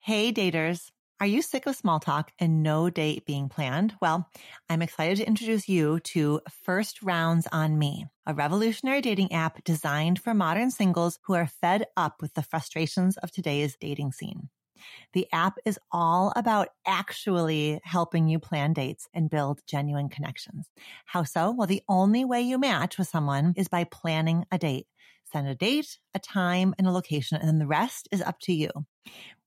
Hey, daters. Are you sick of small talk and no date being planned? Well, I'm excited to introduce you to First Rounds on Me, a revolutionary dating app designed for modern singles who are fed up with the frustrations of today's dating scene. The app is all about actually helping you plan dates and build genuine connections. How so? Well, the only way you match with someone is by planning a date. Send a date, a time, and a location, and then the rest is up to you.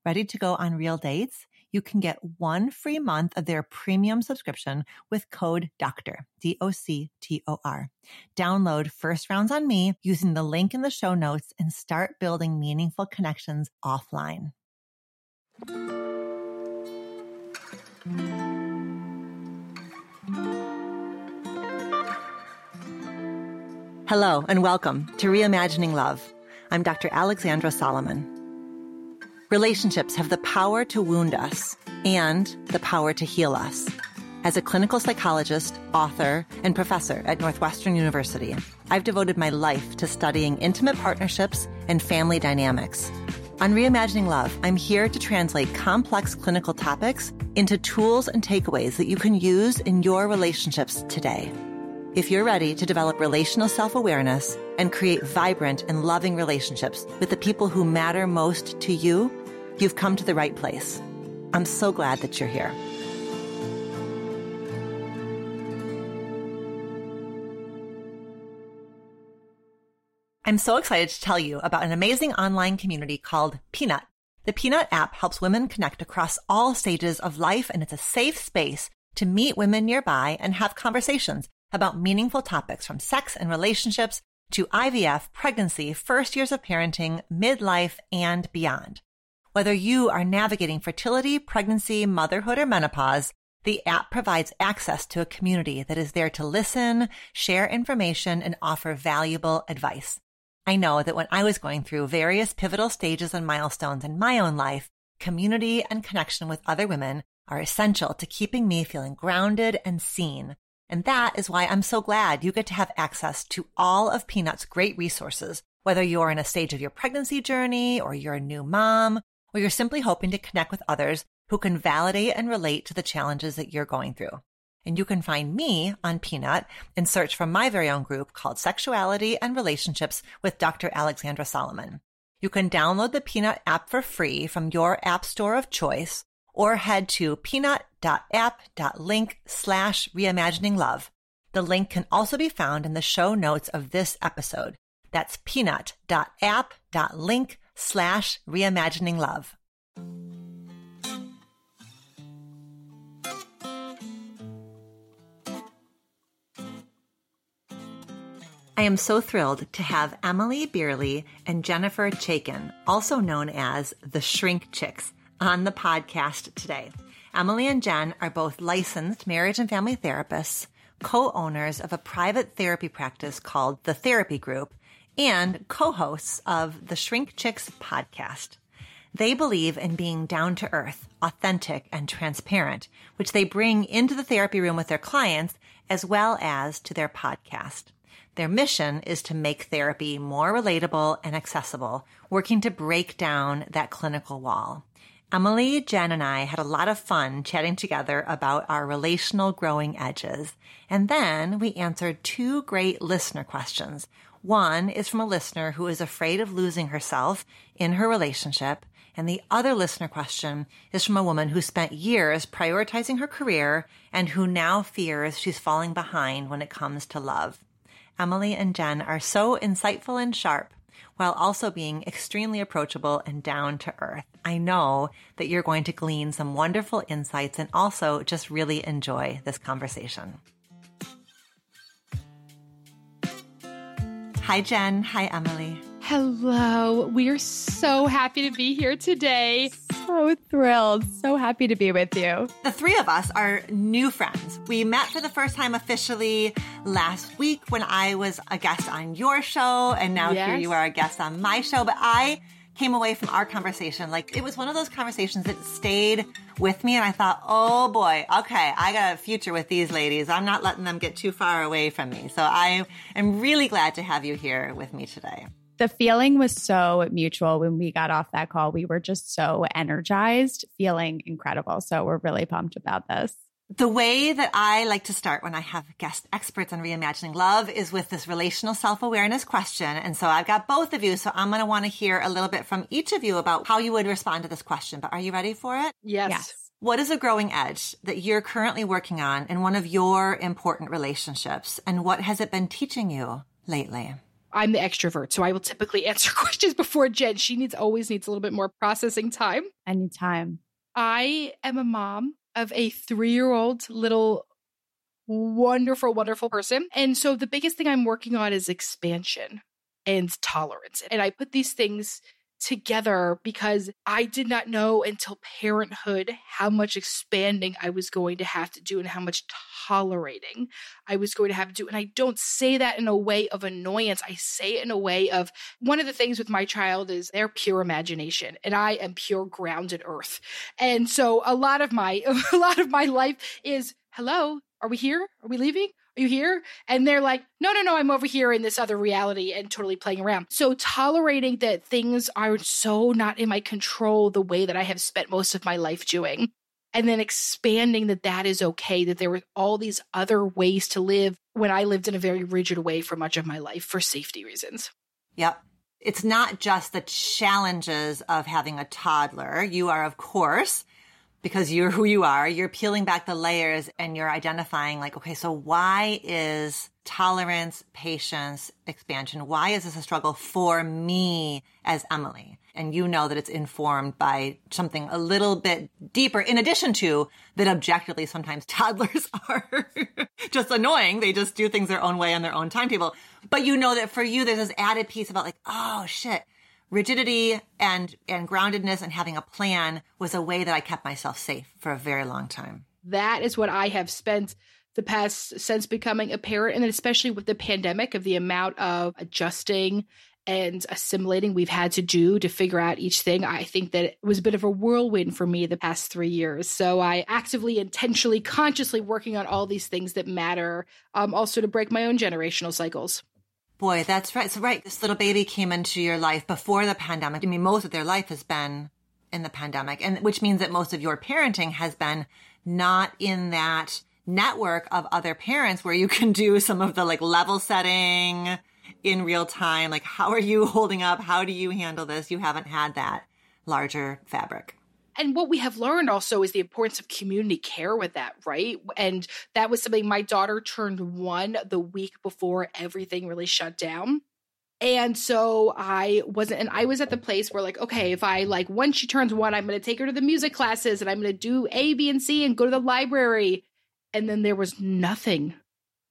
Ready to go on real dates? you can get one free month of their premium subscription with code DOCTOR, D-O-C-T-O-R. Download First Rounds on Me using the link in the show notes and start building meaningful connections offline. Hello and welcome to Reimagining Love. I'm Dr. Alexandra Solomon. Relationships have the power to wound us and the power to heal us. As a clinical psychologist, author, and professor at Northwestern University, I've devoted my life to studying intimate partnerships and family dynamics. On Reimagining Love, I'm here to translate complex clinical topics into tools and takeaways that you can use in your relationships today. If you're ready to develop relational self awareness and create vibrant and loving relationships with the people who matter most to you, You've come to the right place. I'm so glad that you're here. I'm so excited to tell you about an amazing online community called Peanut. The Peanut app helps women connect across all stages of life, and it's a safe space to meet women nearby and have conversations about meaningful topics from sex and relationships to IVF, pregnancy, first years of parenting, midlife, and beyond. Whether you are navigating fertility, pregnancy, motherhood, or menopause, the app provides access to a community that is there to listen, share information, and offer valuable advice. I know that when I was going through various pivotal stages and milestones in my own life, community and connection with other women are essential to keeping me feeling grounded and seen. And that is why I'm so glad you get to have access to all of Peanut's great resources, whether you're in a stage of your pregnancy journey or you're a new mom or you're simply hoping to connect with others who can validate and relate to the challenges that you're going through. And you can find me on Peanut and search for my very own group called Sexuality and Relationships with Dr. Alexandra Solomon. You can download the Peanut app for free from your app store of choice or head to peanut.app.link slash reimagining love. The link can also be found in the show notes of this episode. That's peanut.app.link slash reimagining love. I am so thrilled to have Emmalee Bierly and Jennifer Chaiken, also known as the Shrink Chicks, on the podcast today. Emmalee and Jen are both licensed marriage and family therapists, co-owners of a private therapy practice called The Therapy Group, and co-hosts of the Shrink Chicks podcast. They believe in being down to earth, authentic, and transparent, which they bring into the therapy room with their clients as well as to their podcast. Their mission is to make therapy more relatable and accessible, working to break down that clinical wall. Emmalee, Jen, and I had a lot of fun chatting together about our relational growing edges. And then we answered two great listener questions. One is from a listener who is afraid of losing herself in her relationship. And the other listener question is from a woman who spent years prioritizing her career and who now fears she's falling behind when it comes to love. Emmalee and Jen are so insightful and sharp while also being extremely approachable and down to earth. I know that you're going to glean some wonderful insights and also just really enjoy this conversation. Hi, Jen. Hi, Emmalee. Hello. We are so happy to be here today. So thrilled. So happy to be with you. The three of us are new friends. We met for the first time officially last week when I was a guest on your show, and now yes. here you are a guest on my show. But I came away from our conversation like it was one of those conversations that stayed with me and I thought, "Oh boy, okay, I got a future with these ladies. I'm not letting them get too far away from me." So I am really glad to have you here with me today. The feeling was so mutual when we got off that call. We were just so energized, feeling incredible. So we're really pumped about this. The way that I like to start when I have guest experts on reimagining love is with this relational self awareness question. And so I've got both of you. So I'm going to want to hear a little bit from each of you about how you would respond to this question. But are you ready for it? Yes. yes. What is a growing edge that you're currently working on in one of your important relationships? And what has it been teaching you lately? I'm the extrovert, so I will typically answer questions before Jen. She needs always needs a little bit more processing time. I need time. I am a mom of a three year old little wonderful, wonderful person. And so the biggest thing I'm working on is expansion and tolerance. And I put these things together because I did not know until parenthood how much expanding I was going to have to do and how much tolerating I was going to have to do. And I don't say that in a way of annoyance. I say it in a way of one of the things with my child is their pure imagination and I am pure grounded earth. And so a lot of my, a lot of my life is, hello, are we here? Are we leaving? Are you here? And they're like, no, no, no, I'm over here in this other reality and totally playing around. So tolerating that things are so not in my control the way that I have spent most of my life doing. And then expanding that that is okay, that there were all these other ways to live when I lived in a very rigid way for much of my life for safety reasons. Yep. It's not just the challenges of having a toddler. You are, of course, because you're who you are, you're peeling back the layers and you're identifying like, okay, so why is tolerance, patience, expansion, why is this a struggle for me as Emmalee? And you know that it's informed by something a little bit deeper, in addition to that objectively sometimes toddlers are just annoying. They just do things their own way on their own timetable. But you know that for you, there's this added piece about like, oh shit, rigidity and and groundedness and having a plan was a way that I kept myself safe for a very long time. That is what I have spent the past since becoming a parent and especially with the pandemic of the amount of adjusting and assimilating we've had to do to figure out each thing. I think that it was a bit of a whirlwind for me the past three years. So I actively, intentionally, consciously working on all these things that matter, um, also to break my own generational cycles. Boy, that's right. So, right, this little baby came into your life before the pandemic. I mean, most of their life has been in the pandemic, and which means that most of your parenting has been not in that network of other parents where you can do some of the like level setting in real time. Like, how are you holding up? How do you handle this? You haven't had that larger fabric and what we have learned also is the importance of community care with that, right? And that was something my daughter turned one the week before everything really shut down. And so I wasn't, and I was at the place where, like, okay, if I like, once she turns one, I'm going to take her to the music classes and I'm going to do A, B, and C and go to the library. And then there was nothing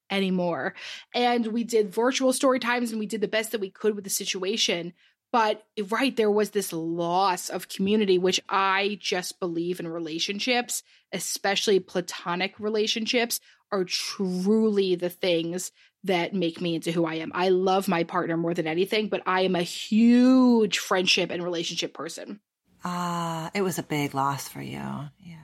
anymore. And we did virtual story times and we did the best that we could with the situation. But right, there was this loss of community, which I just believe in relationships, especially platonic relationships, are truly the things that make me into who I am. I love my partner more than anything, but I am a huge friendship and relationship person. Ah, uh, it was a big loss for you. Yeah.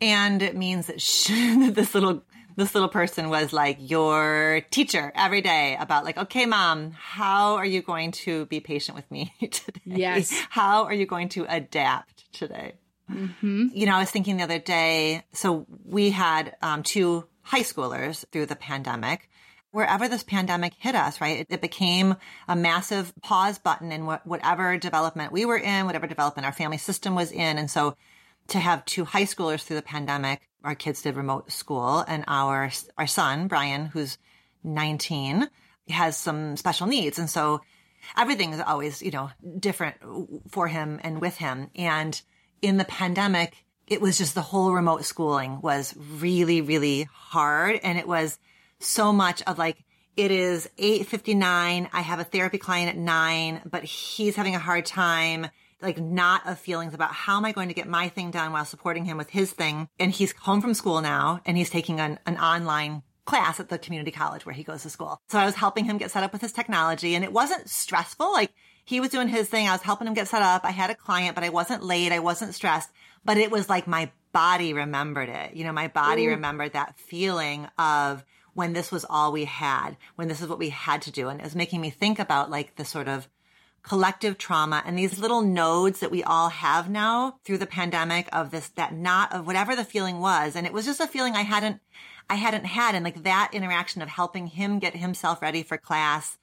And it means that she, this little this little person was like your teacher every day about like, okay, mom, how are you going to be patient with me today? Yes. How are you going to adapt today? Mm-hmm. You know, I was thinking the other day, so we had um, two high schoolers through the pandemic. Wherever this pandemic hit us, right, it, it became a massive pause button in wh- whatever development we were in, whatever development our family system was in. And so to have two high schoolers through the pandemic. Our kids did remote school and our, our son, Brian, who's 19, has some special needs. And so everything is always, you know, different for him and with him. And in the pandemic, it was just the whole remote schooling was really, really hard. And it was so much of like, it is 8.59. I have a therapy client at nine, but he's having a hard time like not of feelings about how am I going to get my thing done while supporting him with his thing. And he's home from school now and he's taking an, an online class at the community college where he goes to school. So I was helping him get set up with his technology and it wasn't stressful. Like he was doing his thing. I was helping him get set up. I had a client, but I wasn't late. I wasn't stressed, but it was like my body remembered it. You know, my body Ooh. remembered that feeling of when this was all we had, when this is what we had to do. And it was making me think about like the sort of collective trauma and these little nodes that we all have now through the pandemic of this, that knot of whatever the feeling was. And it was just a feeling I hadn't, I hadn't had. And like that interaction of helping him get himself ready for class,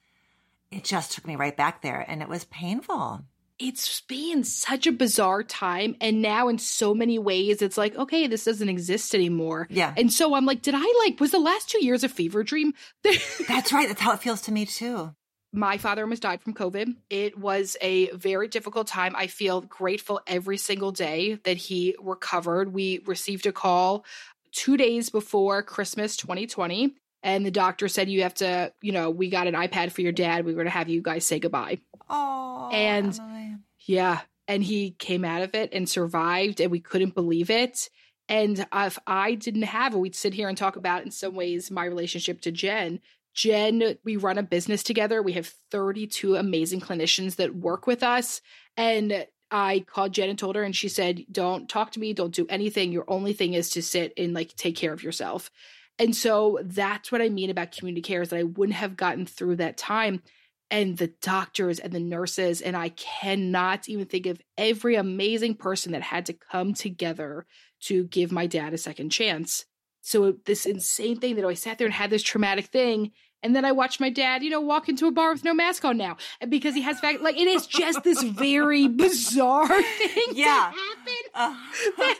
it just took me right back there and it was painful. It's been such a bizarre time. And now in so many ways it's like okay this doesn't exist anymore. Yeah. And so i'm like did i like was the last two years a fever dream? That's right. That's how it feels to me too my father almost died from covid. It was a very difficult time. I feel grateful every single day that he recovered. We received a call two days before christmas 2020 and the doctor said you have to you know we got an ipad for your dad. We were going to have you guys say goodbye. Oh and Emmalee. yeah and he came out of it and survived and we couldn't believe it. And if i didn't have it we'd sit here and talk about in some ways my relationship to jen jen we run a business together we have 32 amazing clinicians that work with us and I called Jen and told her, and she said, Don't talk to me, don't do anything. Your only thing is to sit and like take care of yourself. And so that's what I mean about community care is that I wouldn't have gotten through that time. And the doctors and the nurses, and I cannot even think of every amazing person that had to come together to give my dad a second chance. So this insane thing that I sat there and had this traumatic thing, and then I watched my dad, you know, walk into a bar with no mask on now, and because he has fact, like it is just this very bizarre thing yeah. Uh,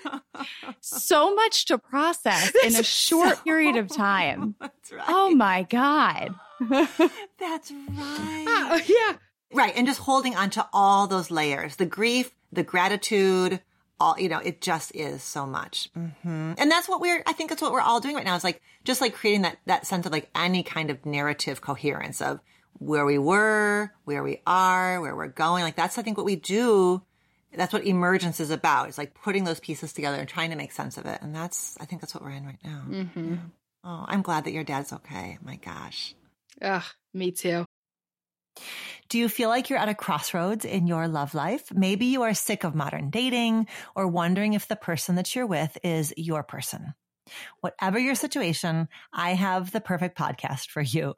so much to process in a short so period of time. That's right. Oh my god, that's right. Uh, yeah, right, and just holding on to all those layers: the grief, the gratitude, all, you know, it just is so much. Mm-hmm. And that's what we're, I think that's what we're all doing right now. Is like, just like creating that, that sense of like any kind of narrative coherence of where we were, where we are, where we're going. Like that's, I think what we do. That's what emergence is about. It's like putting those pieces together and trying to make sense of it. And that's, I think that's what we're in right now. Mm-hmm. Oh, I'm glad that your dad's okay. My gosh. Ugh, me too. Do you feel like you're at a crossroads in your love life? Maybe you are sick of modern dating or wondering if the person that you're with is your person. Whatever your situation, I have the perfect podcast for you.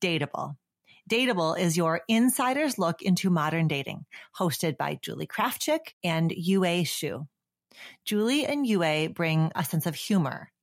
Dateable. Dateable is your insider's look into modern dating, hosted by Julie Krafchick and Yue Xu. Julie and Yue bring a sense of humor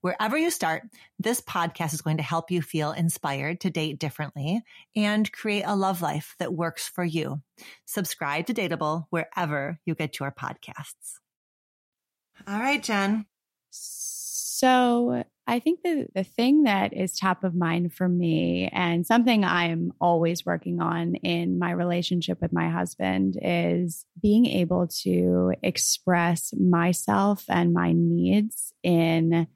Wherever you start, this podcast is going to help you feel inspired to date differently and create a love life that works for you. Subscribe to Dateable wherever you get your podcasts. All right, Jen. So I think the, the thing that is top of mind for me and something I'm always working on in my relationship with my husband is being able to express myself and my needs in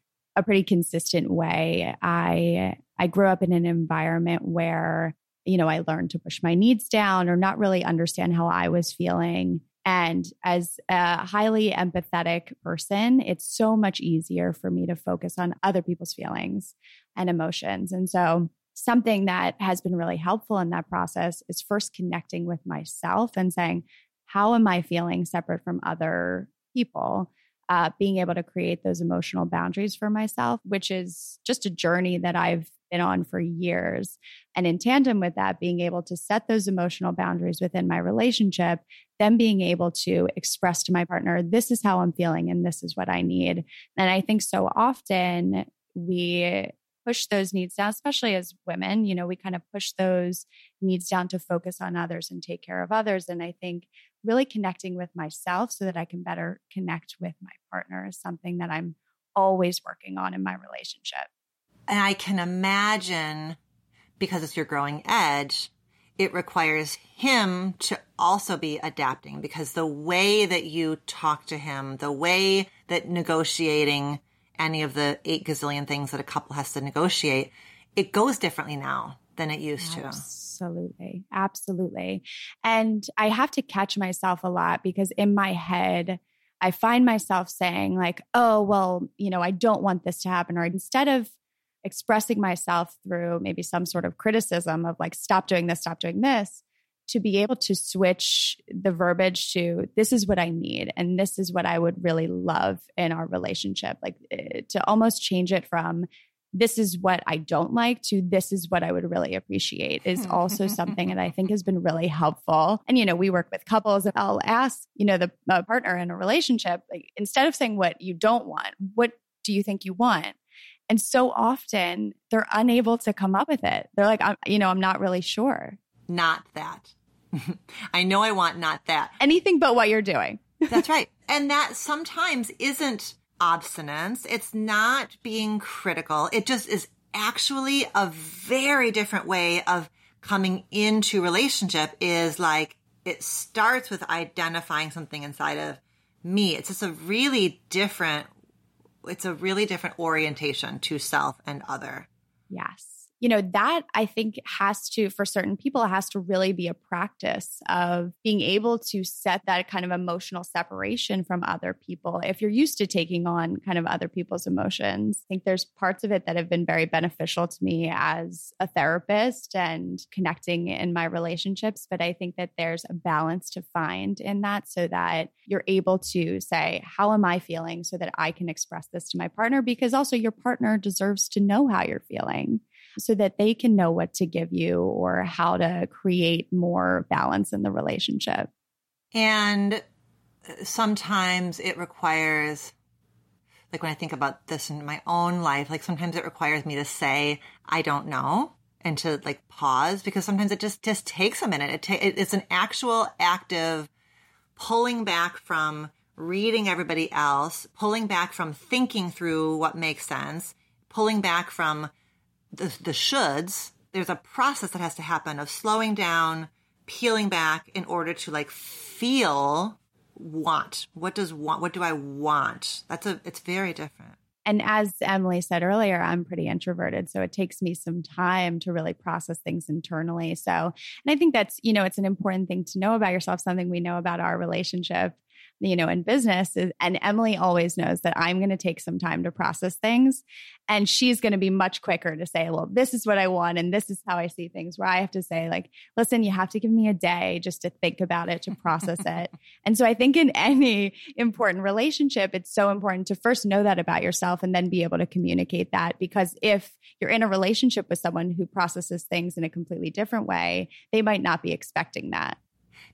a pretty consistent way. I I grew up in an environment where you know I learned to push my needs down or not really understand how I was feeling. And as a highly empathetic person, it's so much easier for me to focus on other people's feelings and emotions. And so, something that has been really helpful in that process is first connecting with myself and saying, How am I feeling separate from other people? Uh, being able to create those emotional boundaries for myself, which is just a journey that I've been on for years. And in tandem with that, being able to set those emotional boundaries within my relationship, then being able to express to my partner, this is how I'm feeling and this is what I need. And I think so often we push those needs down, especially as women, you know, we kind of push those needs down to focus on others and take care of others. And I think really connecting with myself so that I can better connect with my partner is something that I'm always working on in my relationship. And I can imagine because it's your growing edge, it requires him to also be adapting because the way that you talk to him, the way that negotiating any of the eight gazillion things that a couple has to negotiate, it goes differently now than it used to. Absolutely. Absolutely. And I have to catch myself a lot because in my head, I find myself saying, like, oh, well, you know, I don't want this to happen. Or instead of expressing myself through maybe some sort of criticism of like, stop doing this, stop doing this, to be able to switch the verbiage to this is what I need and this is what I would really love in our relationship. Like eh, to almost change it from this is what I don't like to this is what I would really appreciate is also something that I think has been really helpful. And, you know, we work with couples and I'll ask, you know, the partner in a relationship, like instead of saying what you don't want, what do you think you want? And so often they're unable to come up with it. They're like, I'm, you know, I'm not really sure. Not that. I know I want not that. Anything but what you're doing. That's right. And that sometimes isn't obstinance. It's not being critical. It just is actually a very different way of coming into relationship is like it starts with identifying something inside of me. It's just a really different it's a really different orientation to self and other. Yes you know, that I think has to, for certain people, has to really be a practice of being able to set that kind of emotional separation from other people. If you're used to taking on kind of other people's emotions, I think there's parts of it that have been very beneficial to me as a therapist and connecting in my relationships. But I think that there's a balance to find in that so that you're able to say, How am I feeling? so that I can express this to my partner? Because also your partner deserves to know how you're feeling so that they can know what to give you or how to create more balance in the relationship. And uh, sometimes it requires, like when I think about this in my own life, like sometimes it requires me to say, I don't know and to like pause because sometimes it just just takes a minute it ta- it's an actual active pulling back from reading everybody else pulling back from thinking through what makes sense pulling back from the, the shoulds, there's a process that has to happen of slowing down, peeling back in order to like feel want. What does want? What do I want? That's a, it's very different. And as Emmalee said earlier, I'm pretty introverted. So it takes me some time to really process things internally. So, and I think that's, you know, it's an important thing to know about yourself, something we know about our relationship you know, in business. And Emmalee always knows that I'm going to take some time to process things. And she's going to be much quicker to say, well, this is what I want. And this is how I see things, where I have to say, like, listen, you have to give me a day just to think about it, to process it. And so I think in any important relationship, it's so important to first know that about yourself and then be able to communicate that. Because if you're in a relationship with someone who processes things in a completely different way, they might not be expecting that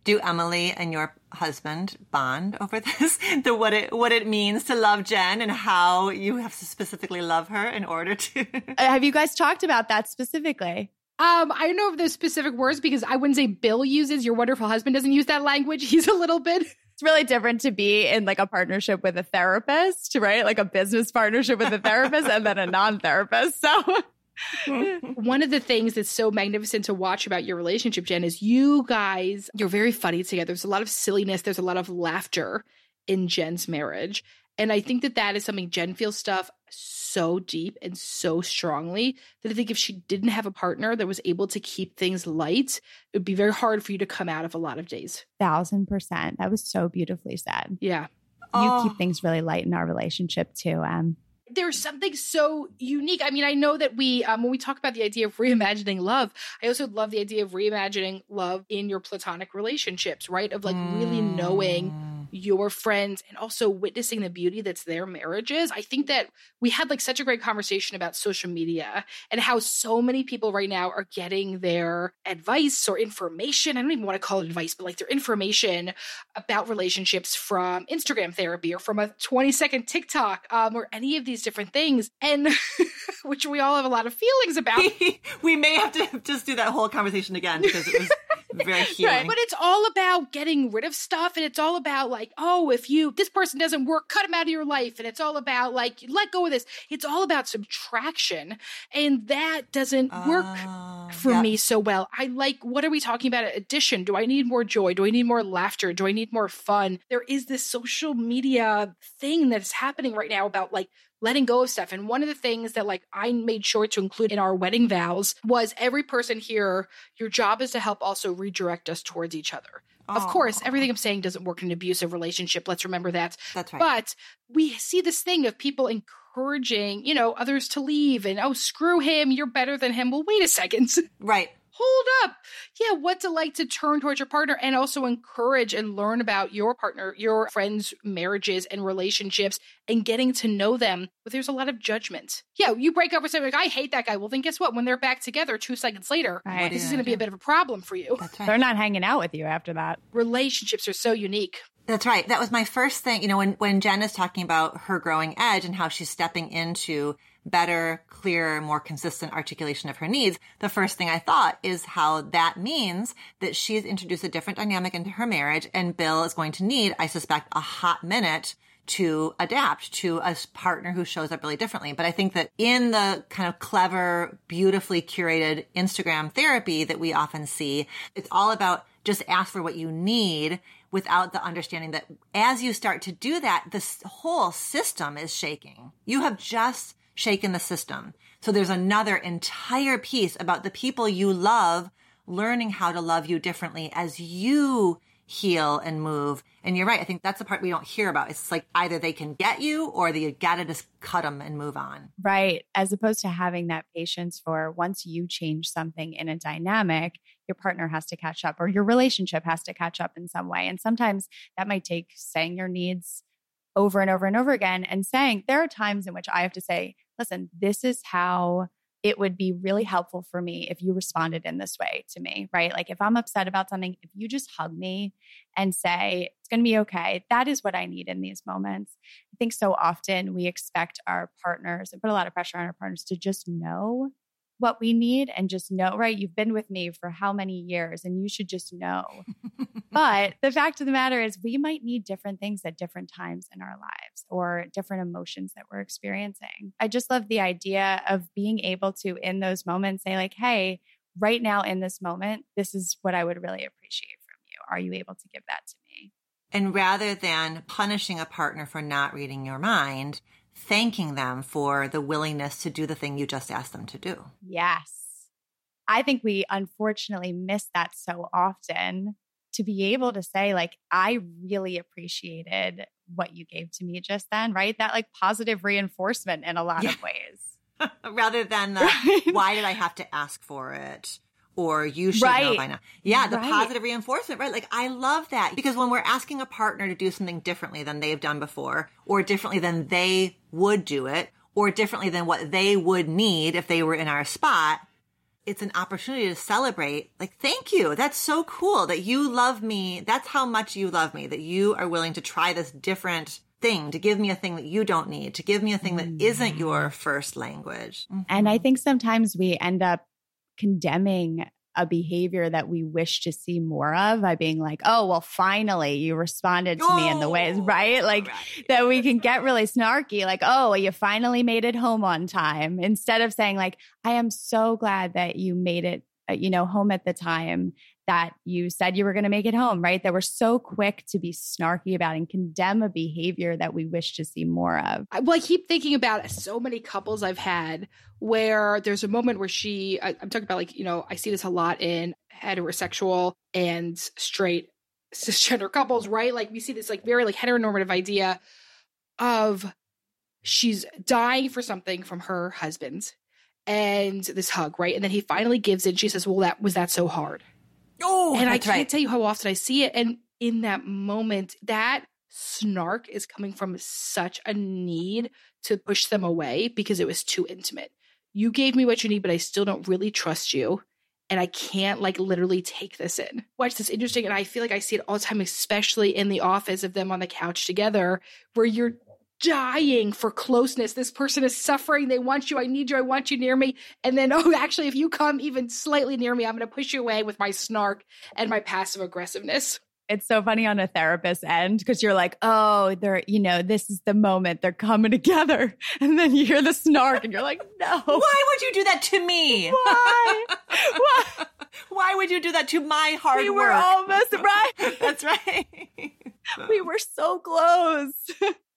do Emmalee and your husband bond over this? the what it what it means to love Jen and how you have to specifically love her in order to Have you guys talked about that specifically? Um, I don't know if the specific words because I wouldn't say Bill uses. Your wonderful husband doesn't use that language. He's a little bit. It's really different to be in like a partnership with a therapist, right? Like a business partnership with a therapist and then a non-therapist. So One of the things that's so magnificent to watch about your relationship, Jen, is you guys, you're very funny together. There's a lot of silliness, there's a lot of laughter in Jen's marriage. And I think that that is something Jen feels stuff so deep and so strongly that I think if she didn't have a partner that was able to keep things light, it would be very hard for you to come out of a lot of days. Thousand percent. That was so beautifully said. Yeah. You oh. keep things really light in our relationship too. Um, there's something so unique. I mean, I know that we, um, when we talk about the idea of reimagining love, I also love the idea of reimagining love in your platonic relationships, right? Of like really knowing mm. Your friends and also witnessing the beauty that's their marriages. I think that we had like such a great conversation about social media and how so many people right now are getting their advice or information. I don't even want to call it advice, but like their information about relationships from Instagram therapy or from a 20 second TikTok um, or any of these different things and which we all have a lot of feelings about we may have to just do that whole conversation again because it was very healing right. but it's all about getting rid of stuff and it's all about like oh if you this person doesn't work cut him out of your life. And it's all about like let go of this. It's all about subtraction and that doesn't work uh, for yeah. me so well. I like what are we talking about? Addition. Do i need more joy? Do i need more laughter? Do i need more fun? There is this social media thing that's happening right now about like letting go of stuff. And one of the things that like I made sure to include in our wedding vows was every person here, your job is to help also redirect us towards each other. Of oh. course, everything I'm saying doesn't work in an abusive relationship. Let's remember that. That's right. But we see this thing of people encouraging, you know, others to leave and, oh, screw him. You're better than him. Well, wait a second. right. Hold up. Yeah, what's it like to turn towards your partner and also encourage and learn about your partner, your friends' marriages and relationships and getting to know them? But there's a lot of judgment. Yeah, you break up with someone like, I hate that guy. Well, then guess what? When they're back together two seconds later, Right. this is going to be a bit of a problem for you. That's right. They're not hanging out with you after that. Relationships are so unique. That's right. That was my first thing. You know, when, when Jen is talking about her growing edge and how she's stepping into better, clearer, more consistent articulation of her needs, the first thing I thought is how that means that she's introduced a different dynamic into her marriage and Bill is going to need, I suspect, a hot minute to adapt to a partner who shows up really differently. But I think that in the kind of clever, beautifully curated Instagram therapy that we often see, it's all about just ask for what you need without the understanding that as you start to do that, this whole system is shaking. You have just shaken the system. So there's another entire piece about the people you love learning how to love you differently as you heal and move. And you're right. I think that's the part we don't hear about. It's like either they can get you or you gotta just cut them and move on. Right. As opposed to having that patience for once you change something in a dynamic, your partner has to catch up or your relationship has to catch up in some way. And sometimes that might take saying your needs over and over and over again and saying, there are times in which I have to say, listen, this is how it would be really helpful for me if you responded in this way to me, right? Like if I'm upset about something, if you just hug me and say, it's going to be okay, that is what I need in these moments. I think so often we expect our partners and put a lot of pressure on our partners to just know what we need and just know, right? You've been with me for how many years and you should just know. but the fact of the matter is, we might need different things at different times in our lives or different emotions that we're experiencing. I just love the idea of being able to, in those moments, say, like, hey, right now in this moment, this is what I would really appreciate from you. Are you able to give that to me? And rather than punishing a partner for not reading your mind, thanking them for the willingness to do the thing you just asked them to do. Yes. I think we unfortunately miss that so often to be able to say, like, I really appreciated what you gave to me just then, right? That like positive reinforcement in a lot Yeah. of ways. rather than the, uh, Right. why did I have to ask for it? Or you should know by now. Yeah, the Right. positive reinforcement, right? Like I love that because when we're asking a partner to do something differently than they've done before, or differently than they would do it, or differently than what they would need if they were in our spot, it's an opportunity to celebrate. Like, thank you. That's so cool that you love me. That's how much you love me, that you are willing to try this different thing, to give me a thing that you don't need, to give me a thing that isn't mm-hmm. your first language. And I think sometimes we end up condemning a behavior that we wish to see more of by being like, oh, well, finally you responded to me in the ways, Oh, right? Like right. that we can get really snarky, like, oh, you finally made it home on time, instead of saying, like, I am so glad that you made it, uh, you know, home at the time that you said you were going to make it home, right? That we're so quick to be snarky about and condemn a behavior that we wish to see more of. I, well, I keep thinking about so many couples I've had where there's a moment where she, I, I'm talking about like, you know, I see this a lot in heterosexual and straight cisgender couples, right? Like we see this like very like heteronormative idea of she's dying for something from her husband and this hug, right? And then he finally gives it. She says, well, that was that so hard? Oh, and I can't right. tell you how often I see it. And in that moment, that snark is coming from such a need to push them away because it was too intimate. You gave me what you need, but I still don't really trust you. And I can't like literally take this in. Watch this interesting. And I feel like I see it all the time, especially in the office of them on the couch together, where you're dying for closeness. This person is suffering. They want you. I need you. I want you near me. And then, oh, actually, if you come even slightly near me, I'm going to push you away with my snark and my passive aggressiveness. It's so funny on a therapist's end because you're like, oh, they're, you know, this is the moment they're coming together. And then you hear the snark and you're like, no. Why would you do that to me? Why? Why? Why would you do that to my hard We work? were almost right. That's right. We were so close.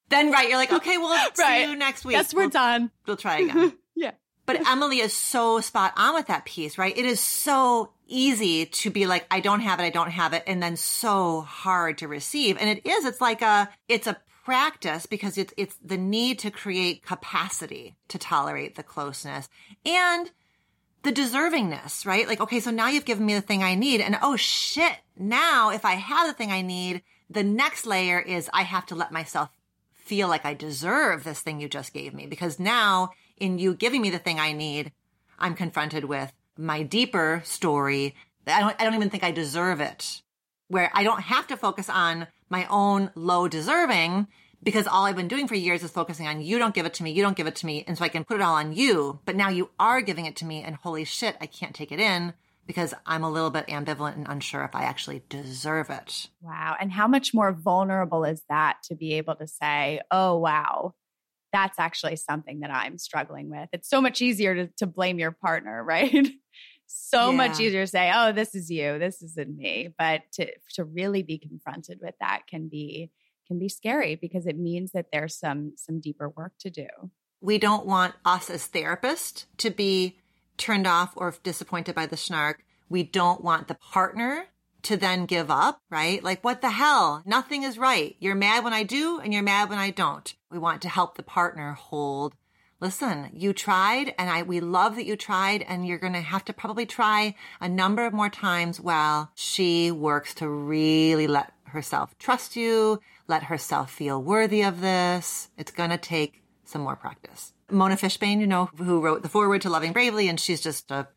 Then right, you're like, okay, well, see you next week. Guess we're we'll, done. we'll try again. Yeah. But Emmalee is so spot on with that piece, right? It is so easy to be like, I don't have it, I don't have it, and then so hard to receive. And it is, it's like a, it's a practice because it's, it's the need to create capacity to tolerate the closeness and the deservingness, right? Like, okay, so now you've given me the thing I need. And oh shit, now if I have the thing I need, the next layer is I have to let myself feel like I deserve this thing you just gave me because now in you giving me the thing I need, I'm confronted with my deeper story. I don't, I don't even think I deserve it where I don't have to focus on my own low deserving because all I've been doing for years is focusing on you don't give it to me, you don't give it to me. And so I can put it all on you. But now you are giving it to me and holy shit, I can't take it in because I'm a little bit ambivalent and unsure if I actually deserve it. Wow. And how much more vulnerable is that to be able to say, oh, wow, that's actually something that I'm struggling with? It's so much easier to, to blame your partner, right? so yeah. much easier to say, oh, this is you, this isn't me. But to, to really be confronted with that can be can be scary because it means that there's some some deeper work to do. We don't want us as therapists to be turned off or disappointed by the snark. We don't want the partner to then give up, right? Like, what the hell? Nothing is right. You're mad when I do and you're mad when I don't. We want to help the partner hold. Listen, you tried and I, we love that you tried and you're going to have to probably try a number of more times while she works to really let herself trust you, let herself feel worthy of this. It's going to take some more practice. Mona Fishbane, you know, who wrote the foreword to Loving Bravely, and she's just a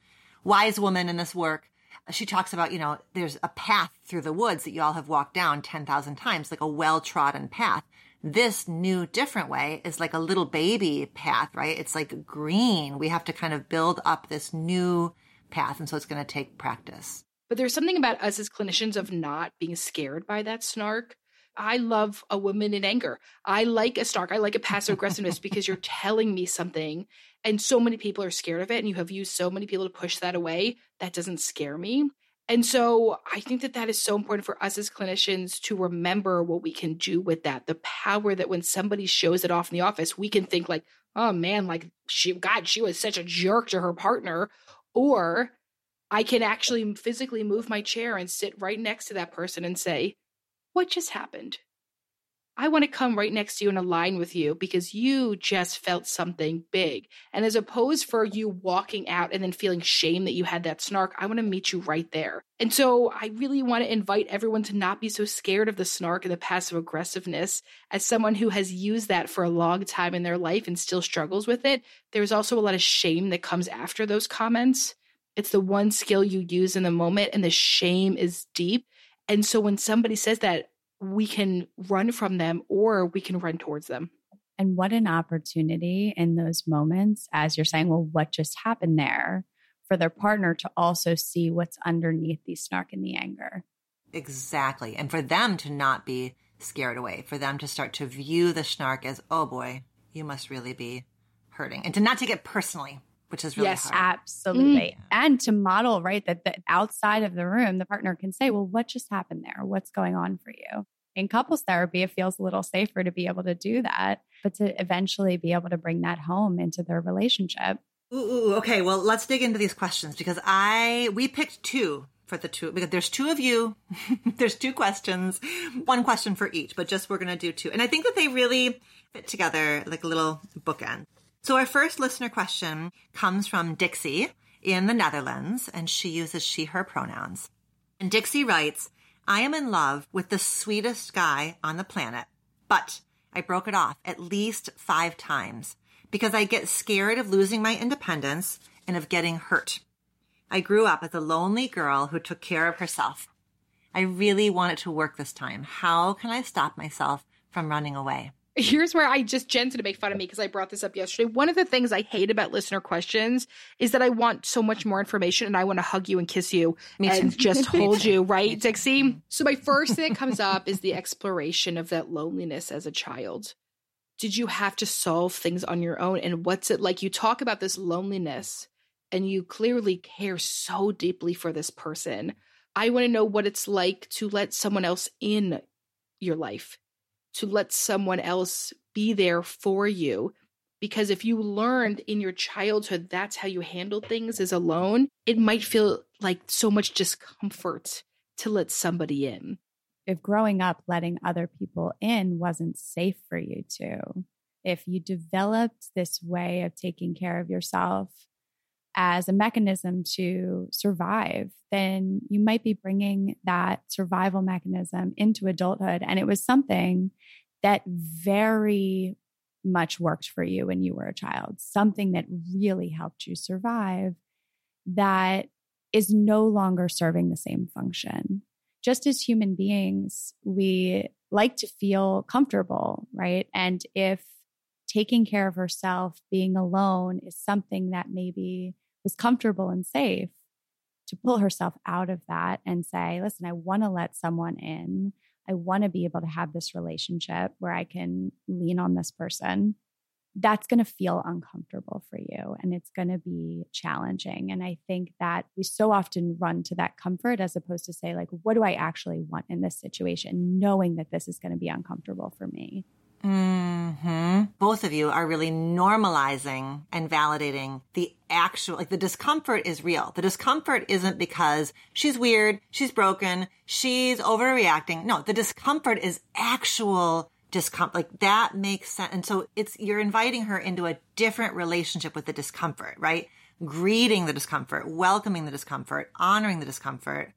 wise woman in this work. She talks about, you know, there's a path through the woods that you all have walked down 10,000 times, like a well trodden path. This new, different way is like a little baby path, right? It's like green. We have to kind of build up this new path. And so it's going to take practice. But there's something about us as clinicians of not being scared by that snark I love a woman in anger. I like a snark. I like a passive aggressiveness because you're telling me something. And so many people are scared of it. And you have used so many people to push that away. That doesn't scare me. And so I think that that is so important for us as clinicians to remember what we can do with that. The power that when somebody shows it off in the office, we can think like, oh man, like she, God, she was such a jerk to her partner. Or I can actually physically move my chair and sit right next to that person and say, what just happened? I want to come right next to you and align with you because you just felt something big. And as opposed for you walking out and then feeling shame that you had that snark, I want to meet you right there. And so I really want to invite everyone to not be so scared of the snark and the passive aggressiveness. As someone who has used that for a long time in their life and still struggles with it, there's also a lot of shame that comes after those comments. It's the one skill you use in the moment, and the shame is deep. And so when somebody says that, we can run from them or we can run towards them. And what an opportunity in those moments, as you're saying, well, what just happened there for their partner to also see what's underneath the snark and the anger. Exactly. And for them to not be scared away, for them to start to view the snark as, oh boy, you must really be hurting, and to not take it personally which is really yes, hard. absolutely. Mm. And to model, right, that, that outside of the room, the partner can say, well, what just happened there? What's going on for you? In couples therapy, it feels a little safer to be able to do that, but to eventually be able to bring that home into their relationship. Ooh, ooh, okay. Well, let's dig into these questions because I, we picked two for the two because there's two of you there's two questions one question for each but just we're going to do two and i think that they really fit together like a little bookend so our first listener question comes from Dixie in the Netherlands, and she uses she, her pronouns. And Dixie writes, I am in love with the sweetest guy on the planet, but I broke it off at least five times because I get scared of losing my independence and of getting hurt. I grew up as a lonely girl who took care of herself. I really want it to work this time. How can I stop myself from running away? Here's where I just Jen's to make fun of me because I brought this up yesterday. One of the things I hate about listener questions is that I want so much more information and I want to hug you and kiss you me and too. just hold you, right, Dixie? So my first thing that comes up is the exploration of that loneliness as a child. Did you have to solve things on your own? And what's it like? You talk about this loneliness and you clearly care so deeply for this person. I want to know what it's like to let someone else in your life to let someone else be there for you Because if you learned in your childhood that's how you handle things as alone, it might feel like so much discomfort to let somebody in. If growing up letting other people in wasn't safe for you to, if you developed this way of taking care of yourself as a mechanism to survive, then you might be bringing that survival mechanism into adulthood. And it was something that very much worked for you when you were a child, something that really helped you survive that is no longer serving the same function. Just as human beings, we like to feel comfortable, right? And if taking care of herself, being alone is something that maybe was comfortable and safe, to pull herself out of that and say, listen, I want to let someone in. I want to be able to have this relationship where I can lean on this person. That's going to feel uncomfortable for you and it's going to be challenging. And I think that we so often run to that comfort as opposed to say, like, what do I actually want in this situation, knowing that this is going to be uncomfortable for me. Hmm. Both of you are really normalizing and validating the actual, like the discomfort is real. The discomfort isn't because she's weird, she's broken, she's overreacting. No, the discomfort is actual discomfort. Like that makes sense. And so it's, you're inviting her into a different relationship with the discomfort, right? Greeting the discomfort, welcoming the discomfort, honoring the discomfort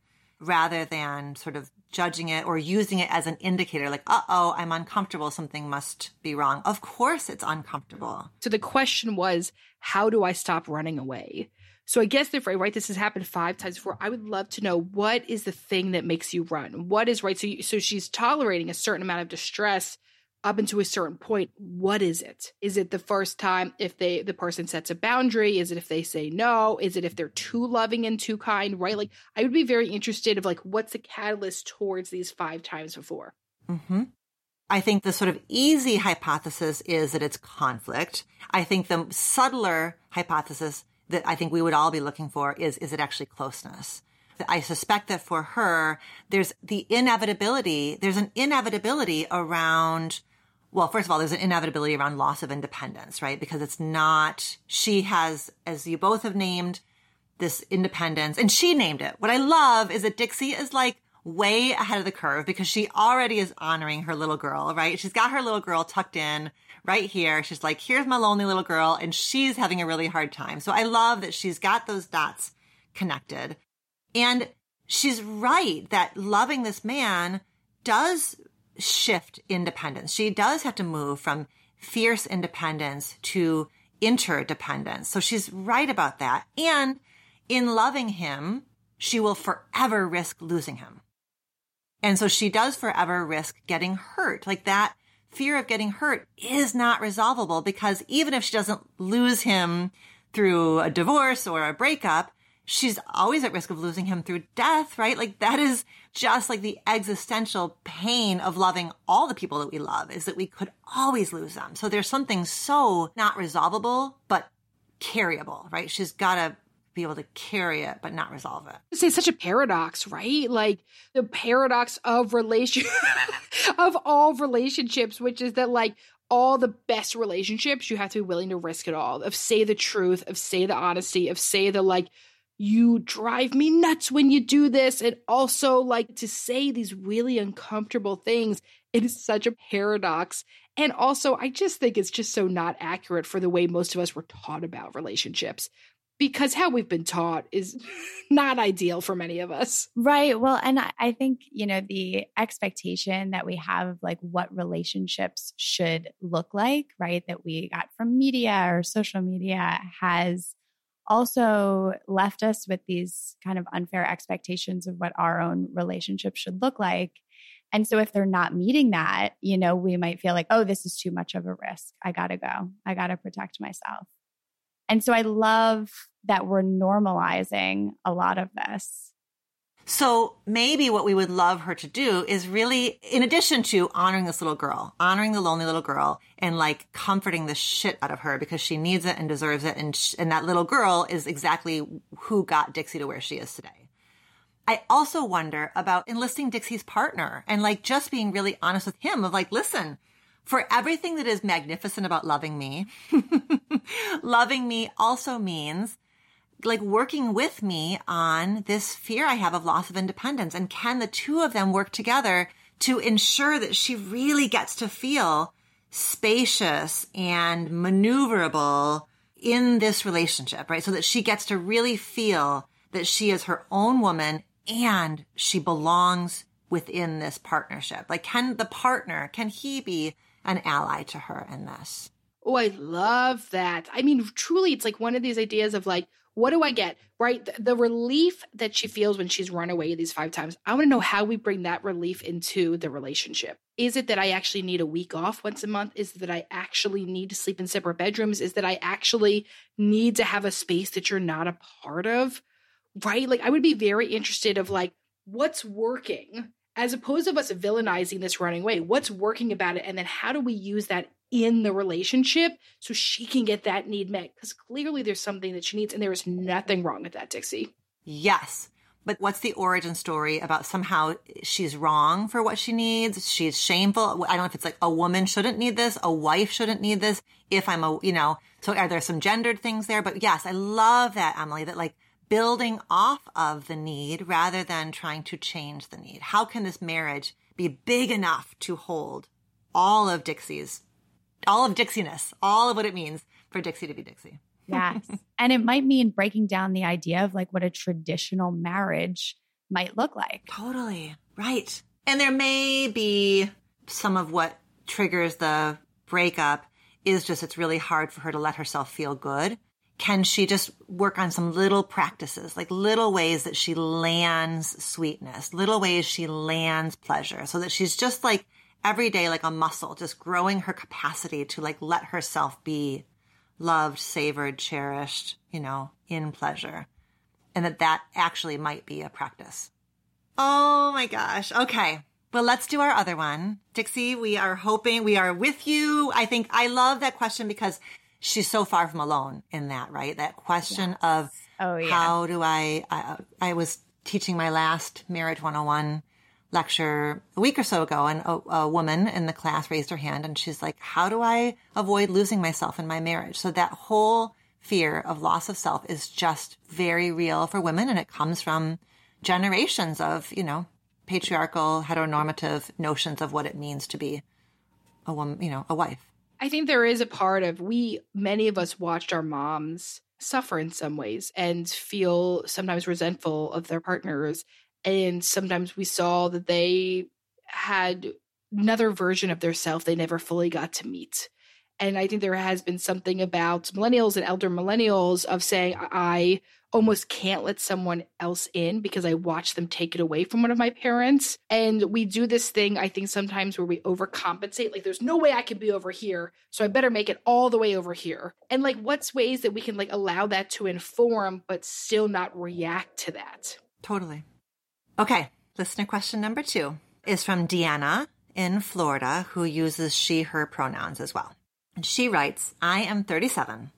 rather than sort of judging it or using it as an indicator like, uh oh, I'm uncomfortable. Something must be wrong. Of course it's uncomfortable. So the question was, how do I stop running away? So I guess if i right, this has happened five times before. I would love to know what is the thing that makes you run. What is right? So, you, so she's tolerating a certain amount of distress up until a certain point what is it is it the first time if they the person sets a boundary is it if they say no is it if they're too loving and too kind right like i would be very interested of like what's the catalyst towards these five times before mm-hmm. I think the sort of easy hypothesis is that it's conflict. I think the subtler hypothesis that I think we would all be looking for is, is it actually closeness? I suspect that for her, there's the inevitability, there's an inevitability around well, first of all, there's an inevitability around loss of independence, right? Because it's not, she has, as you both have named, this independence and she named it. What I love is that Dixie is like way ahead of the curve because she already is honoring her little girl, right? She's got her little girl tucked in right here. She's like, here's my lonely little girl. And she's having a really hard time. So I love that she's got those dots connected. And she's right that loving this man does shift independence. She does have to move from fierce independence to interdependence. So she's right about that. And in loving him, she will forever risk losing him. And so she does forever risk getting hurt. Like that fear of getting hurt is not resolvable because even if she doesn't lose him through a divorce or a breakup, she's always at risk of losing him through death, right? Like that is just like the existential pain of loving all the people that we love is that we could always lose them. So there's something so not resolvable, but carryable, right? She's got to be able to carry it but not resolve it. It's such a paradox, right? Like the paradox of relation of all relationships, which is that like all the best relationships, you have to be willing to risk it all. Of say the truth, of say the honesty, of say the like you drive me nuts when you do this. And also, like, to say these really uncomfortable things, it is such a paradox. And also, I just think it's just so not accurate for the way most of us were taught about relationships because how we've been taught is not ideal for many of us. Right. Well, and I think, you know, the expectation that we have like what relationships should look like, right, that we got from media or social media has also left us with these kind of unfair expectations of what our own relationship should look like. And so if they're not meeting that, you know, we might feel like, oh, this is too much of a risk. I got to go. I got to protect myself. And so I love that we're normalizing a lot of this. So maybe what we would love her to do is really, in addition to honoring this little girl, honoring the lonely little girl and like comforting the shit out of her because she needs it and deserves it. And, sh- and that little girl is exactly who got Dixie to where she is today. I also wonder about enlisting Dixie's partner and like just being really honest with him of like, listen, for everything that is magnificent about loving me, loving me also means like working with me on this fear I have of loss of independence. And can the two of them work together to ensure that she really gets to feel spacious and maneuverable in this relationship, right? So that she gets to really feel that she is her own woman and she belongs within this partnership. Like, can the partner, can he be an ally to her in this? Oh, I love that. I mean, truly, it's like one of these ideas of like, what do I get? Right? The, the, relief that she feels when she's run away these five times. I want to know how we bring that relief into the relationship. Is it that I actually need a week off once a month? Is it that I actually need to sleep in separate bedrooms? Is that I actually need to have a space that you're not a part of? Right? Like, I would be very interested of like, what's working as opposed to us villainizing this running away, what's working about it? And then how do we use that in the relationship so she can get that need met? Because clearly there's something that she needs, and there is nothing wrong with that, Dixie. Yes. But what's the origin story about somehow she's wrong for what she needs? She's shameful. I don't know if it's like a woman shouldn't need this, a wife shouldn't need this. If I'm a, you know, so are there some gendered things there? But yes, I love that, Emmalee, that like building off of the need rather than trying to change the need. How can this marriage be big enough to hold all of Dixie's, all of Dixiness, all of what it means for Dixie to be Dixie? yes. And it might mean breaking down the idea of like what a traditional marriage might look like. Totally. Right. And there may be some of what triggers the breakup is just it's really hard for her to let herself feel good can she just work on some little practices, like little ways that she lands sweetness, little ways she lands pleasure, so that she's just like every day, like a muscle, just growing her capacity to like let herself be loved, savored, cherished, you know, in pleasure. And that that actually might be a practice. Oh my gosh. Okay. Well, let's do our other one. Dixie, we are hoping we are with you. I think I love that question because she's so far from alone in that, right? That question yes. of oh, yeah. how do I, I, I was teaching my last marriage 101 lecture a week or so ago and a, a, woman in the class raised her hand and she's like, how do I avoid losing myself in my marriage? So that whole fear of loss of self is just very real for women and it comes from generations of, you know, patriarchal heteronormative notions of what it means to be a woman, you know, a wife. I think there is a part of we, many of us watched our moms suffer in some ways and feel sometimes resentful of their partners. And sometimes we saw that they had another version of their self they never fully got to meet. And I think there has been something about millennials and elder millennials of saying, I almost can't let someone else in because I watch them take it away from one of my parents. And we do this thing, I think, sometimes where we overcompensate. Like, there's no way I can be over here. So I better make it all the way over here. And like, what's ways that we can like allow that to inform, but still not react to that? Totally. Okay. Listener question number two is from Deanna in Florida, who uses she, her pronouns as well. And she writes, I am 37.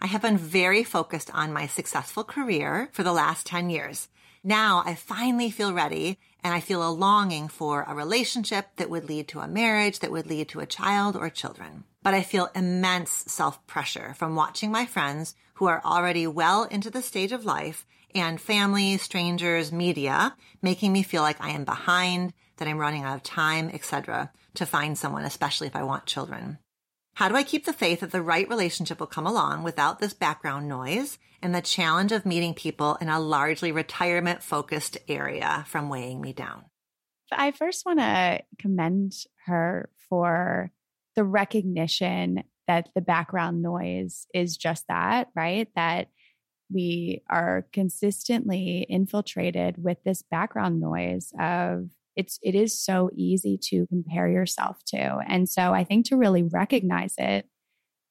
I have been very focused on my successful career for the last 10 years. Now I finally feel ready and I feel a longing for a relationship that would lead to a marriage that would lead to a child or children. But I feel immense self pressure from watching my friends who are already well into the stage of life and family, strangers, media making me feel like I am behind, that I'm running out of time, etc. to find someone, especially if I want children. How do I keep the faith that the right relationship will come along without this background noise and the challenge of meeting people in a largely retirement focused area from weighing me down? I first want to commend her for the recognition that the background noise is just that, right? That we are consistently infiltrated with this background noise of it's it is so easy to compare yourself to. And so I think to really recognize it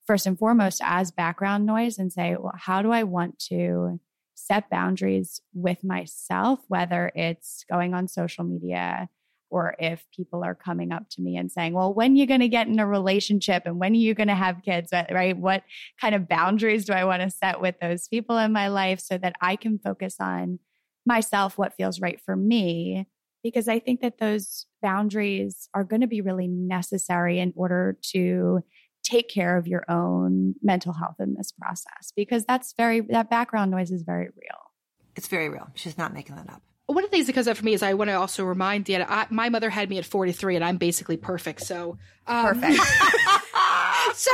first and foremost as background noise and say, well, how do I want to set boundaries with myself, whether it's going on social media or if people are coming up to me and saying, well, when are you going to get in a relationship and when are you going to have kids, right? What kind of boundaries do I want to set with those people in my life so that I can focus on myself, what feels right for me, because I think that those boundaries are going to be really necessary in order to take care of your own mental health in this process because that's very that background noise is very real. It's very real. She's not making that up. One of the things that comes up for me is I want to also remind Deanna, I, my mother had me at 43 and I'm basically perfect. So, um, perfect. so,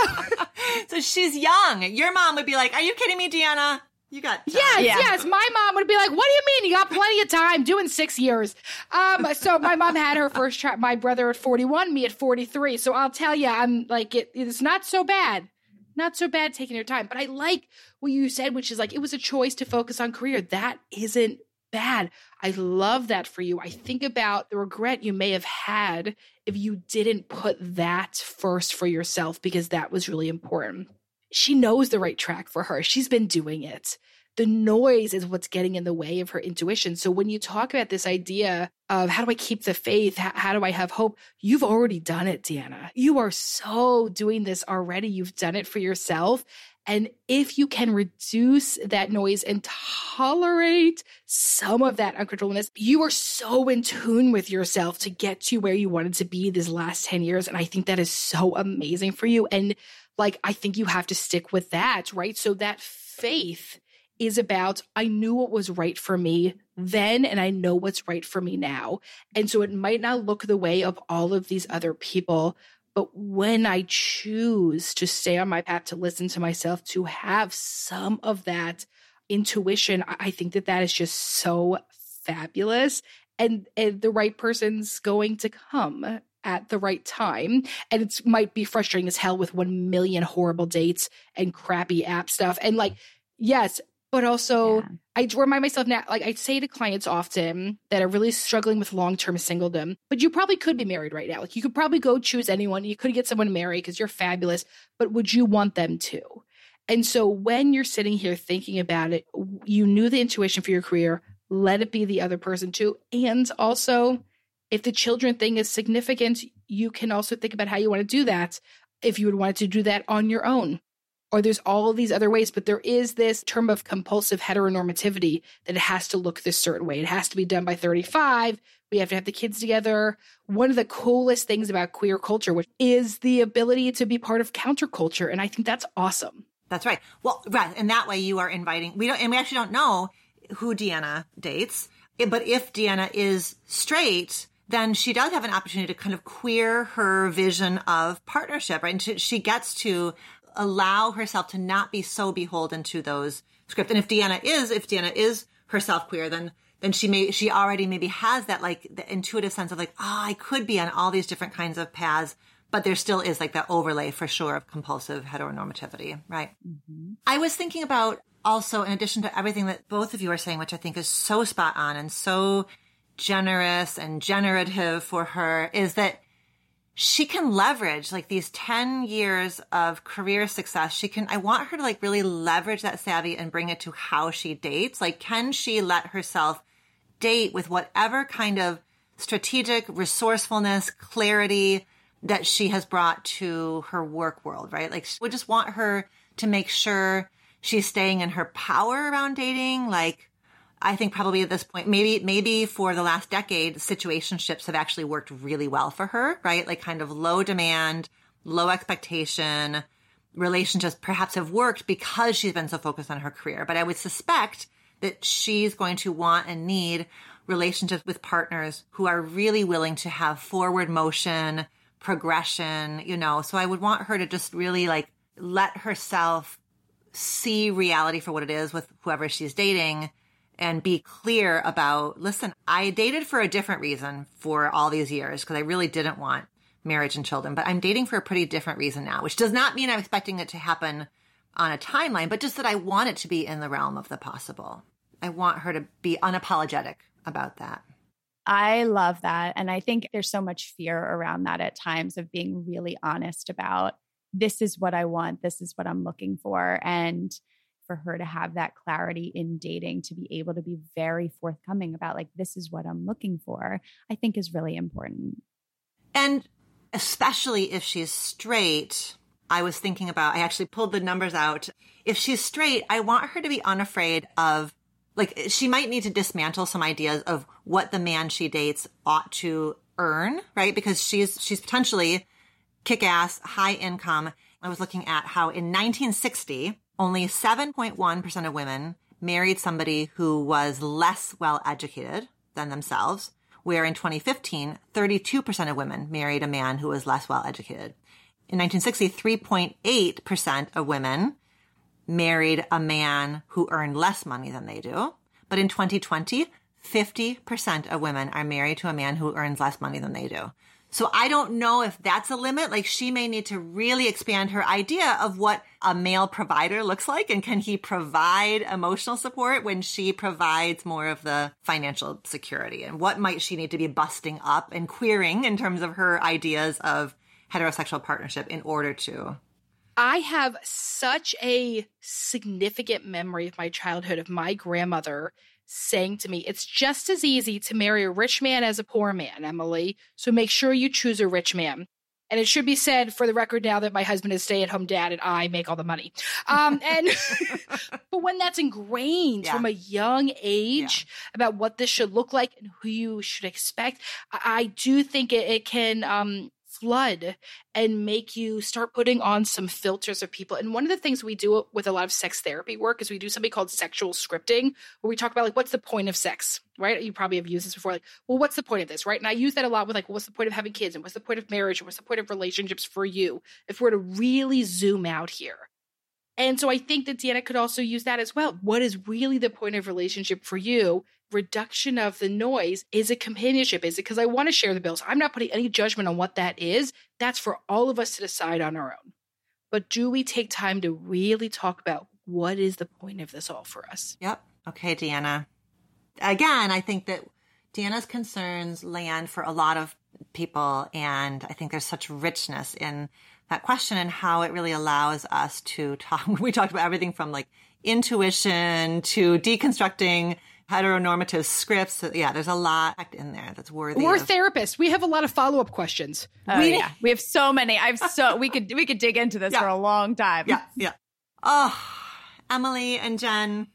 so she's young. Your mom would be like, Are you kidding me, Deanna? You got time. yes, yeah. yes. My mom would be like, "What do you mean? You got plenty of time? Doing six years." Um, so my mom had her first child. My brother at forty-one, me at forty-three. So I'll tell you, I'm like, it, it's not so bad, not so bad taking your time. But I like what you said, which is like it was a choice to focus on career. That isn't bad. I love that for you. I think about the regret you may have had if you didn't put that first for yourself because that was really important she knows the right track for her. She's been doing it. The noise is what's getting in the way of her intuition. So when you talk about this idea of how do I keep the faith? How, do I have hope? You've already done it, Deanna. You are so doing this already. You've done it for yourself. And if you can reduce that noise and tolerate some of that uncomfortableness, you are so in tune with yourself to get to where you wanted to be these last 10 years. And I think that is so amazing for you. And like, I think you have to stick with that, right? So that faith is about, I knew what was right for me then, and I know what's right for me now. And so it might not look the way of all of these other people, but when I choose to stay on my path, to listen to myself, to have some of that intuition, I think that that is just so fabulous. And, and the right person's going to come at the right time. And it might be frustrating as hell with 1 million horrible dates and crappy app stuff. And like, yes, but also yeah. I remind myself now, like I say to clients often that are really struggling with long term singledom, but you probably could be married right now. Like you could probably go choose anyone. You could get someone to marry because you're fabulous, but would you want them to? And so when you're sitting here thinking about it, you knew the intuition for your career, let it be the other person too. And also, if the children thing is significant, you can also think about how you want to do that. If you would want to do that on your own, or there's all these other ways, but there is this term of compulsive heteronormativity that it has to look this certain way. It has to be done by 35. We have to have the kids together. One of the coolest things about queer culture, which is the ability to be part of counterculture. And I think that's awesome. That's right. Well, right. And that way you are inviting, we don't, and we actually don't know who Deanna dates, but if Deanna is straight, then she does have an opportunity to kind of queer her vision of partnership, right? And she gets to allow herself to not be so beholden to those scripts. And if Deanna is, if Deanna is herself queer, then then she may she already maybe has that like the intuitive sense of like, oh, I could be on all these different kinds of paths, but there still is like that overlay for sure of compulsive heteronormativity, right? Mm-hmm. I was thinking about also in addition to everything that both of you are saying, which I think is so spot on and so generous and generative for her is that she can leverage like these 10 years of career success. She can, I want her to like really leverage that savvy and bring it to how she dates. Like, can she let herself date with whatever kind of strategic resourcefulness, clarity that she has brought to her work world, right? Like, we just want her to make sure she's staying in her power around dating. Like, I think probably at this point, maybe, maybe for the last decade, situationships have actually worked really well for her, right? Like kind of low demand, low expectation relationships perhaps have worked because she's been so focused on her career. But I would suspect that she's going to want and need relationships with partners who are really willing to have forward motion, progression, you know. So I would want her to just really like let herself see reality for what it is with whoever she's dating and be clear about, listen, I dated for a different reason for all these years because I really didn't want marriage and children, but I'm dating for a pretty different reason now, which does not mean I'm expecting it to happen on a timeline, but just that I want it to be in the realm of the possible. I want her to be unapologetic about that. I love that. And I think there's so much fear around that at times of being really honest about this is what I want, this is what I'm looking for. And for her to have that clarity in dating to be able to be very forthcoming about like this is what I'm looking for I think is really important. And especially if she's straight, I was thinking about I actually pulled the numbers out. If she's straight, I want her to be unafraid of like she might need to dismantle some ideas of what the man she dates ought to earn, right? Because she's she's potentially kick-ass, high income. I was looking at how in 1960, only 7.1% of women married somebody who was less well educated than themselves, where in 2015, 32% of women married a man who was less well educated. In 1960, 3.8% of women married a man who earned less money than they do. But in 2020, 50% of women are married to a man who earns less money than they do. So I don't know if that's a limit. Like she may need to really expand her idea of what a male provider looks like and can he provide emotional support when she provides more of the financial security and what might she need to be busting up and queering in terms of her ideas of heterosexual partnership in order to I have such a significant memory of my childhood of my grandmother saying to me, It's just as easy to marry a rich man as a poor man, Emmalee. So make sure you choose a rich man. And it should be said for the record now that my husband is stay at home dad and I make all the money. Um, and but when that's ingrained yeah. from a young age yeah. about what this should look like and who you should expect, I, I do think it, it can um, flood and make you start putting on some filters of people. And one of the things we do with a lot of sex therapy work is we do something called sexual scripting, where we talk about like, what's the point of sex, right? You probably have used this before. Like, well, what's the point of this, right? And I use that a lot with like, well, what's the point of having kids and what's the point of marriage and what's the point of relationships for you? If we're to really zoom out here. And so I think that Deanna could also use that as well. What is really the point of relationship for you? Reduction of the noise. Is it companionship? Is it because I want to share the bills? I'm not putting any judgment on what that is. That's for all of us to decide on our own. But do we take time to really talk about what is the point of this all for us? Yep. Okay, Deanna. Again, I think that Deanna's concerns land for a lot of people. And I think there's such richness in that question and how it really allows us to talk. We talked about everything from like intuition to deconstructing heteronormative scripts. Yeah, there's a lot in there that's worthy. We're of- therapists. We have a lot of follow up questions. Oh, we, yeah, we have so many. I've so we could we could dig into this yeah. for a long time. Yeah, yeah. Oh, Emmalee and Jen,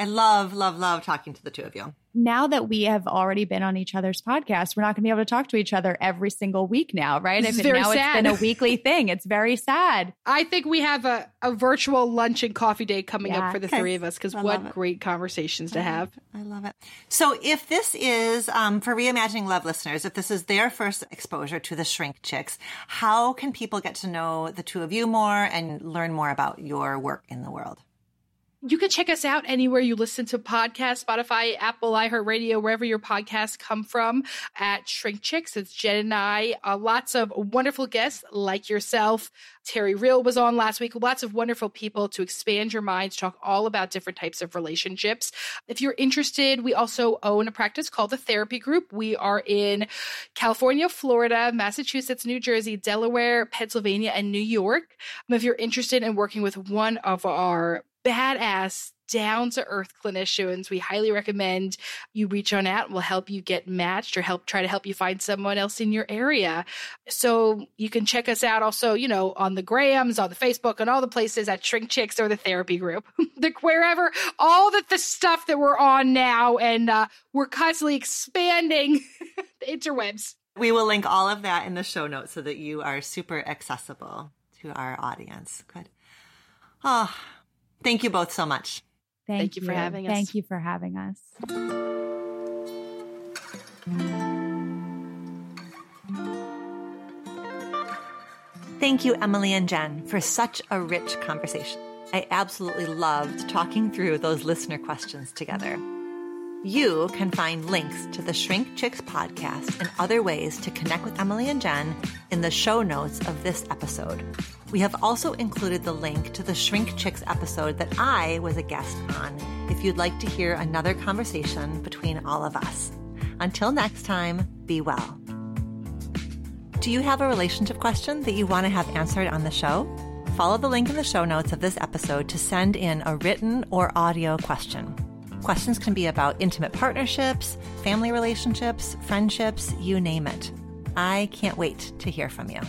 I love, love, love talking to the two of you now that we have already been on each other's podcast, we're not going to be able to talk to each other every single week now, right? This if very now sad. it's been a weekly thing. It's very sad. I think we have a, a virtual lunch and coffee day coming yeah. up for the three of us because what great conversations to I have. I love it. So if this is um, for reimagining love listeners, if this is their first exposure to the shrink chicks, how can people get to know the two of you more and learn more about your work in the world? You can check us out anywhere you listen to podcasts, Spotify, Apple, iHeartRadio, wherever your podcasts come from at Shrink Chicks. It's Jen and I. Uh, lots of wonderful guests like yourself. Terry Real was on last week. Lots of wonderful people to expand your mind, to talk all about different types of relationships. If you're interested, we also own a practice called the Therapy Group. We are in California, Florida, Massachusetts, New Jersey, Delaware, Pennsylvania, and New York. If you're interested in working with one of our badass down to earth clinicians. We highly recommend you reach on out. We'll help you get matched or help try to help you find someone else in your area. So you can check us out also, you know, on the Grams, on the Facebook, and all the places at Shrink Chicks or the therapy group, the wherever, all the, the stuff that we're on now. And uh, we're constantly expanding the interwebs. We will link all of that in the show notes so that you are super accessible to our audience. Good. Oh, Thank you both so much. Thank, Thank you. you for having us. Thank you for having us. Thank you, Emmalee and Jen, for such a rich conversation. I absolutely loved talking through those listener questions together. You can find links to the Shrink Chicks podcast and other ways to connect with Emmalee and Jen in the show notes of this episode. We have also included the link to the Shrink Chicks episode that I was a guest on if you'd like to hear another conversation between all of us. Until next time, be well. Do you have a relationship question that you want to have answered on the show? Follow the link in the show notes of this episode to send in a written or audio question. Questions can be about intimate partnerships, family relationships, friendships, you name it. I can't wait to hear from you.